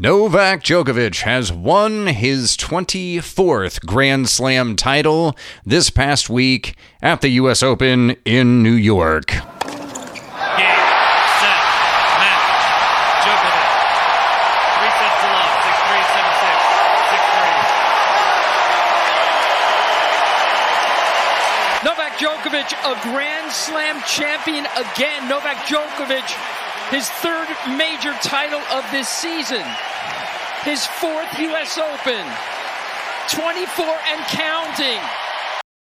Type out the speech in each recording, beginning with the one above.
Novak Djokovic has won his 24th Grand Slam title this past week at the U.S. Open in New York. Game, set, match. Djokovic. Three sets to love. 6-3, 7-6. 6-3. Novak Djokovic, a Grand Slam champion again. Novak Djokovic, his third major title of this season. His fourth U.S. Open. 24 and counting.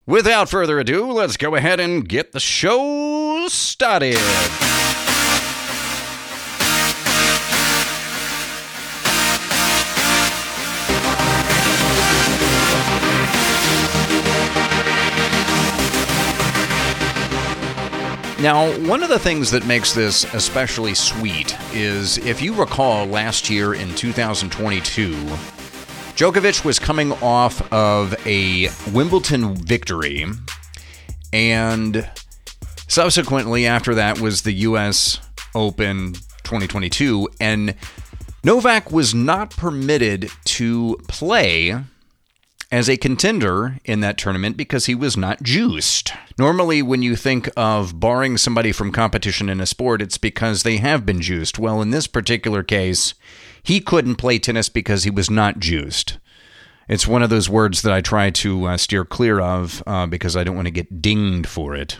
Without further ado, let's go ahead and get the show started. Now, one of the things that makes this especially sweet is if you recall last year in 2022, Djokovic was coming off of a Wimbledon victory, and subsequently after that was the US Open 2022, and Novak was not permitted to play as a contender in that tournament because he was not juiced. Normally, when you think of barring somebody from competition in a sport, it's because they have been juiced. Well, in this particular case, he couldn't play tennis because he was not juiced. It's one of those words that I try to uh, steer clear of uh, because I don't want to get dinged for it.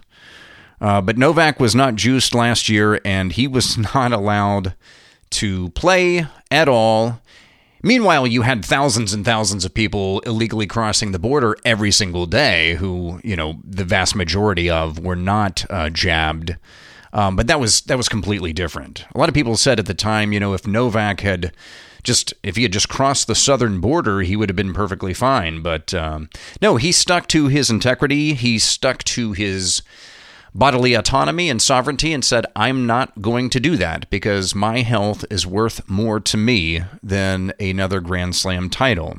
Uh, but Novak was not juiced last year, and he was not allowed to play at all. Meanwhile, you had thousands and thousands of people illegally crossing the border every single day who, you know, the vast majority of were not uh, jabbed. Um, but that was that was completely different. A lot of people said at the time, you know, if Novak had just if he had just crossed the southern border, he would have been perfectly fine. But um, no, he stuck to his integrity. He stuck to his bodily autonomy and sovereignty and said, I'm not going to do that because my health is worth more to me than another Grand Slam title.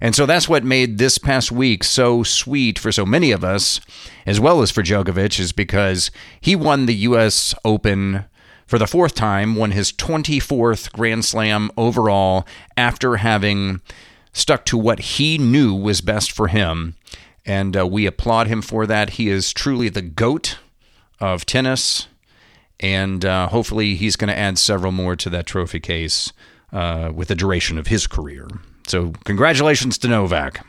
And so that's what made this past week so sweet for so many of us, as well as for Djokovic, is because he won the U.S. Open for the fourth time, won his 24th Grand Slam overall after having stuck to what he knew was best for him. And uh, we applaud him for that. He is truly the GOAT of tennis. And uh, hopefully, he's going to add several more to that trophy case uh, with the duration of his career. So, congratulations to Novak.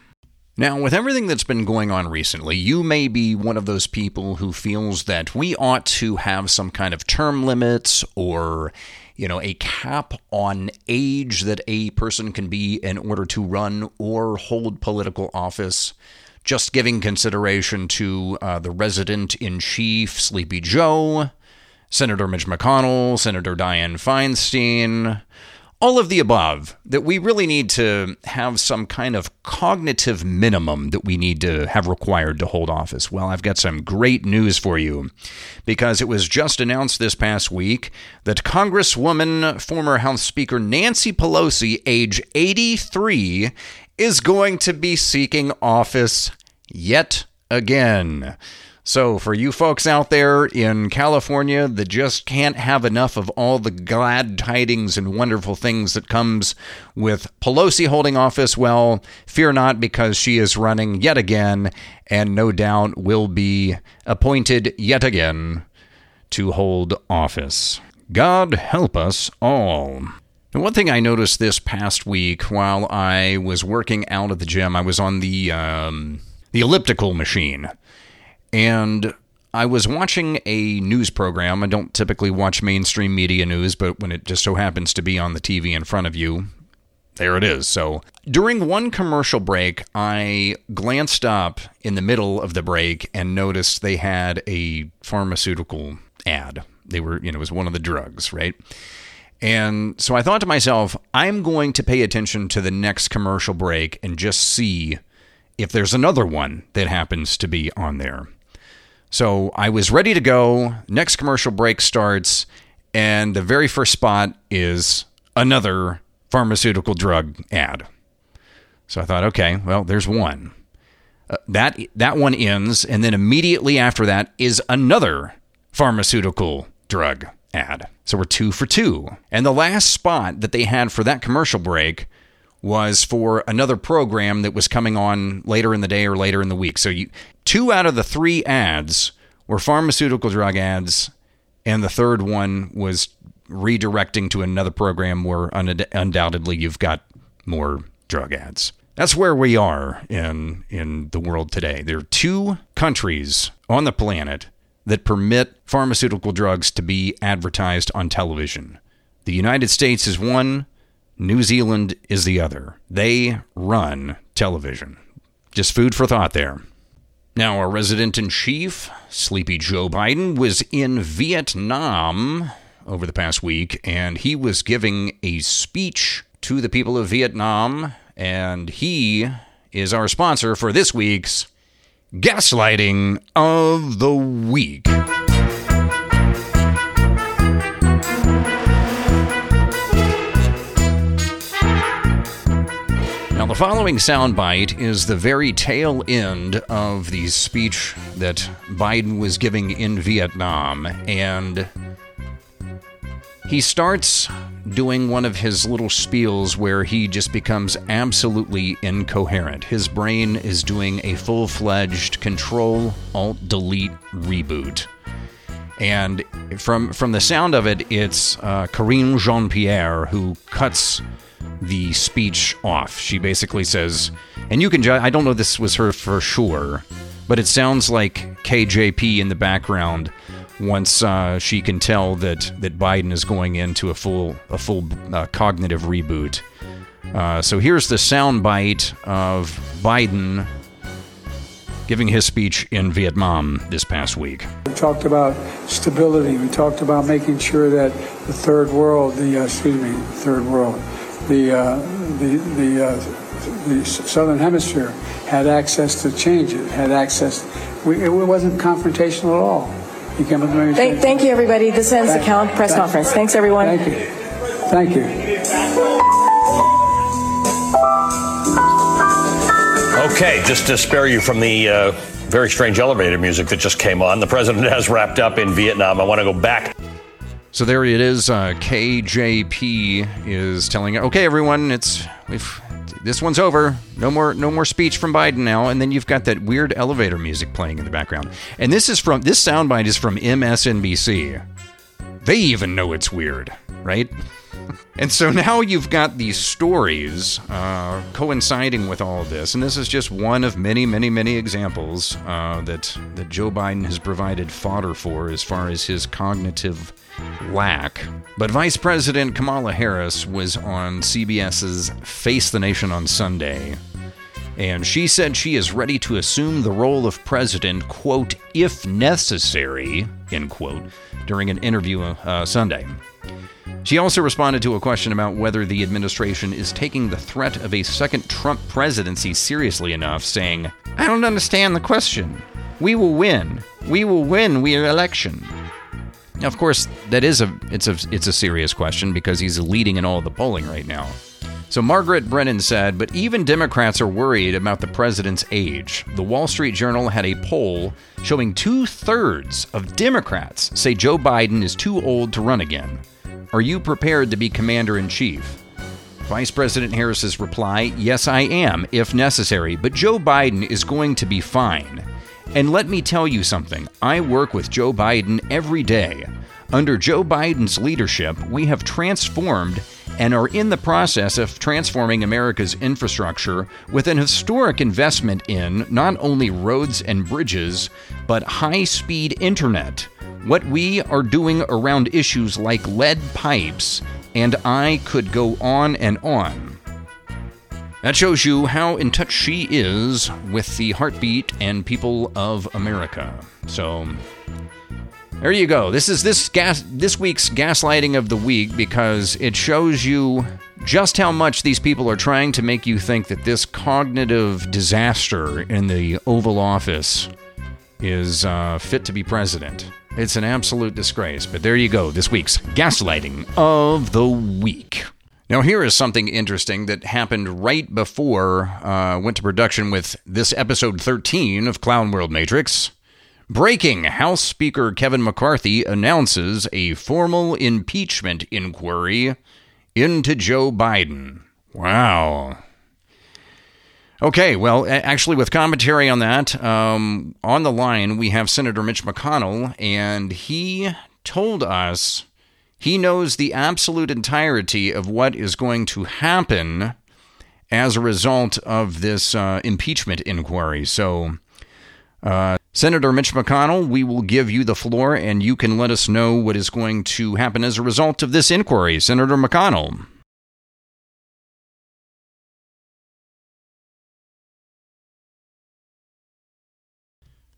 Now, with everything that's been going on recently, you may be one of those people who feels that we ought to have some kind of term limits or, you know, a cap on age that a person can be in order to run or hold political office just giving consideration to uh, the resident in chief, Sleepy Joe, Senator Mitch McConnell, Senator Dianne Feinstein, all of the above, that we really need to have some kind of cognitive minimum that we need to have required to hold office. Well, I've got some great news for you because it was just announced this past week that Congresswoman, former House Speaker Nancy Pelosi, age 83, is going to be seeking office yet again. So, for you folks out there in California that just can't have enough of all the glad tidings and wonderful things that comes with Pelosi holding office, well, fear not because she is running yet again and no doubt will be appointed yet again to hold office. God help us all. And one thing I noticed this past week while I was working out at the gym, I was on the um, the elliptical machine, and I was watching a news program. I don't typically watch mainstream media news, but when it just so happens to be on the TV in front of you, there it is. So during one commercial break, I glanced up in the middle of the break and noticed they had a pharmaceutical ad. They were, you know, it was one of the drugs, right? And so I thought to myself, I'm going to pay attention to the next commercial break and just see if there's another one that happens to be on there. So I was ready to go. Next commercial break starts, and the very first spot is another pharmaceutical drug ad. So I thought, okay, well, there's one. Uh, that that one ends, and then immediately after that is another pharmaceutical drug ad. So we're two for two. And the last spot that they had for that commercial break was for another program that was coming on later in the day or later in the week. So you, two out of the three ads were pharmaceutical drug ads, and the third one was redirecting to another program where undoubtedly you've got more drug ads. That's where we are in in the world today. There are two countries on the planet that permit pharmaceutical drugs to be advertised on television. The United States is one, New Zealand is the other. They run television. Just food for thought there. Now, our resident in chief, Sleepy Joe Biden, was in Vietnam over the past week, and he was giving a speech to the people of Vietnam and he is our sponsor for this week's Gaslighting of the Week. Now, the following soundbite is the very tail end of the speech that Biden was giving in Vietnam, and he starts doing one of his little spiels where he just becomes absolutely incoherent. His brain is doing a full fledged control alt delete reboot. And from from the sound of it, it's uh, Karine Jean Pierre who cuts the speech off. She basically says, and you can I don't know this was her for sure, but it sounds like KJP in the background once uh, she can tell that that Biden is going into a full a full uh, cognitive reboot. Uh, so here's the soundbite of Biden giving his speech in Vietnam this past week. We talked about stability. We talked about making sure that the third world, the uh, excuse me, third world, the uh, the the, uh, the southern hemisphere had access to change it, had access. We, it wasn't confrontational at all. You came up with thank, thank you, everybody. This ends thank, the Count press thank, conference. Thanks, everyone. Thank you. Thank you. Okay, just to spare you from the uh, very strange elevator music that just came on, the president has wrapped up in Vietnam. I want to go back. So there it is. Uh, KJP is telling, okay, everyone, it's we've this one's over. No more no more speech from Biden now. And then you've got that weird elevator music playing in the background. And this is from this soundbite is from MSNBC. They even know it's weird, right? And so now you've got these stories uh, coinciding with all of this, and this is just one of many, many, many examples uh, that that Joe Biden has provided fodder for as far as his cognitive lack. But Vice President Kamala Harris was on CBS's Face the Nation on Sunday, and she said she is ready to assume the role of president, quote, if necessary, end quote, during an interview uh, Sunday. She also responded to a question about whether the administration is taking the threat of a second Trump presidency seriously enough, saying, I don't understand the question. We will win. We will win we election. Now, of course, that is a it's a it's a serious question because he's leading in all the polling right now. So Margaret Brennan said, but even Democrats are worried about the president's age. The Wall Street Journal had a poll showing two thirds of Democrats say Joe Biden is too old to run again. Are you prepared to be commander in chief? Vice President Harris's reply, Yes, I am, if necessary, but Joe Biden is going to be fine. And let me tell you something I work with Joe Biden every day. Under Joe Biden's leadership, we have transformed and are in the process of transforming America's infrastructure with an historic investment in not only roads and bridges, but high speed internet. What we are doing around issues like lead pipes, and I could go on and on. That shows you how in touch she is with the heartbeat and people of America. So there you go. This is this gas this week's gaslighting of the week because it shows you just how much these people are trying to make you think that this cognitive disaster in the Oval Office is uh, fit to be president. It's an absolute disgrace. But there you go. This week's gaslighting of the week. Now, here is something interesting that happened right before uh, went to production with this episode 13 of Clown World Matrix. Breaking House Speaker Kevin McCarthy announces a formal impeachment inquiry into Joe Biden. Wow. Okay, well, actually, with commentary on that, um, on the line, we have Senator Mitch McConnell, and he told us he knows the absolute entirety of what is going to happen as a result of this uh, impeachment inquiry. So, uh, Senator Mitch McConnell, we will give you the floor and you can let us know what is going to happen as a result of this inquiry. Senator McConnell.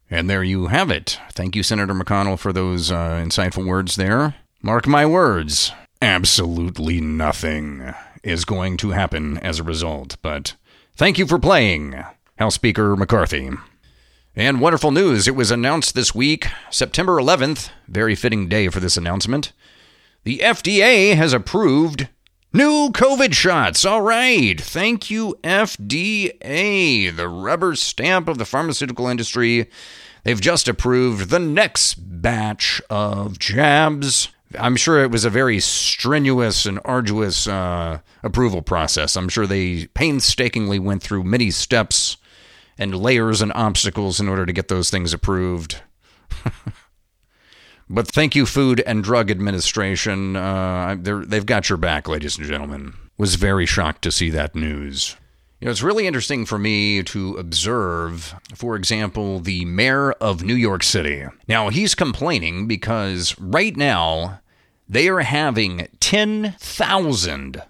And there you have it. Thank you, Senator McConnell, for those uh, insightful words there. Mark my words, absolutely nothing is going to happen as a result. But thank you for playing, House Speaker McCarthy. And wonderful news, it was announced this week, September 11th, very fitting day for this announcement. The FDA has approved new COVID shots. All right. Thank you, FDA, the rubber stamp of the pharmaceutical industry. They've just approved the next batch of jabs. I'm sure it was a very strenuous and arduous uh, approval process. I'm sure they painstakingly went through many steps and layers and obstacles in order to get those things approved. but thank you, Food and Drug Administration. Uh, they've got your back, ladies and gentlemen. Was very shocked to see that news. You know, it's really interesting for me to observe, for example, the mayor of New York City. Now, he's complaining because right now they are having 10,000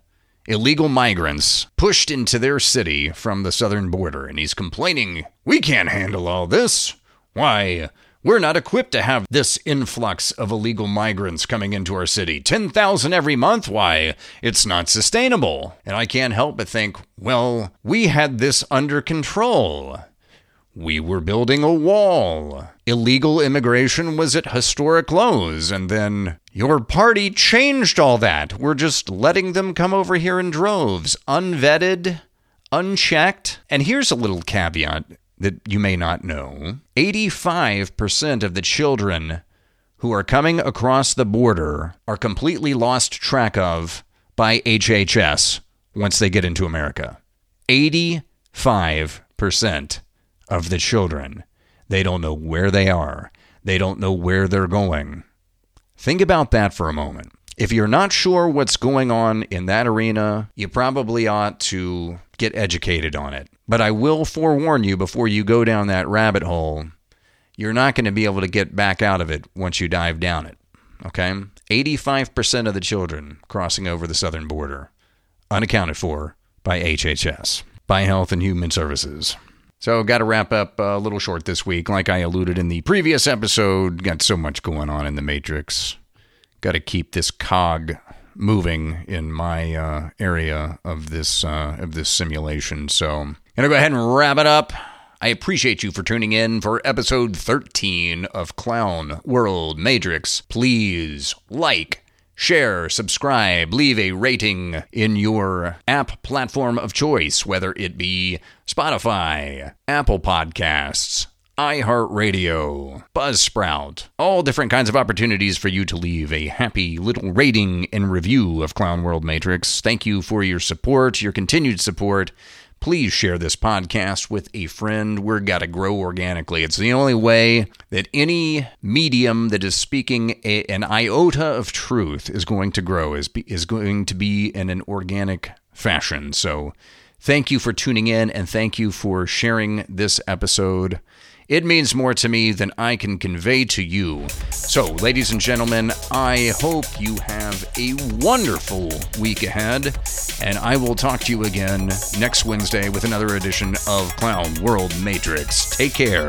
illegal migrants pushed into their city from the southern border, and he's complaining, We can't handle all this. Why? We're not equipped to have this influx of illegal migrants coming into our city. 10,000 every month? Why, it's not sustainable. And I can't help but think, well, we had this under control. We were building a wall. Illegal immigration was at historic lows, and then your party changed all that. We're just letting them come over here in droves, unvetted, unchecked. And here's a little caveat that you may not know 85% of the children who are coming across the border are completely lost track of by HHS once they get into America. 85% of the children. They don't know where they are, they don't know where they're going. Think about that for a moment. If you're not sure what's going on in that arena, you probably ought to get educated on it. But I will forewarn you before you go down that rabbit hole, you're not going to be able to get back out of it once you dive down it. Okay? 85% of the children crossing over the southern border unaccounted for by HHS, by Health and Human Services. So, got to wrap up a little short this week. Like I alluded in the previous episode, got so much going on in the Matrix. Got to keep this cog moving in my uh, area of this uh, of this simulation. So, gonna go ahead and wrap it up. I appreciate you for tuning in for episode 13 of Clown World Matrix. Please like share, subscribe, leave a rating in your app platform of choice, whether it be Spotify, Apple Podcasts, iHeartRadio, Buzzsprout, all different kinds of opportunities for you to leave a happy little rating and review of Clown World Matrix. Thank you for your support, your continued support. Please share this podcast with a friend. We're got to grow organically. It's the only way that any medium that is speaking a, an iota of truth is going to grow, is, is going to be in an organic fashion. So, thank you for tuning in and thank you for sharing this episode. It means more to me than I can convey to you. So, ladies and gentlemen, I hope you have a wonderful week ahead, and I will talk to you again next Wednesday with another edition of Clown World Matrix. Take care.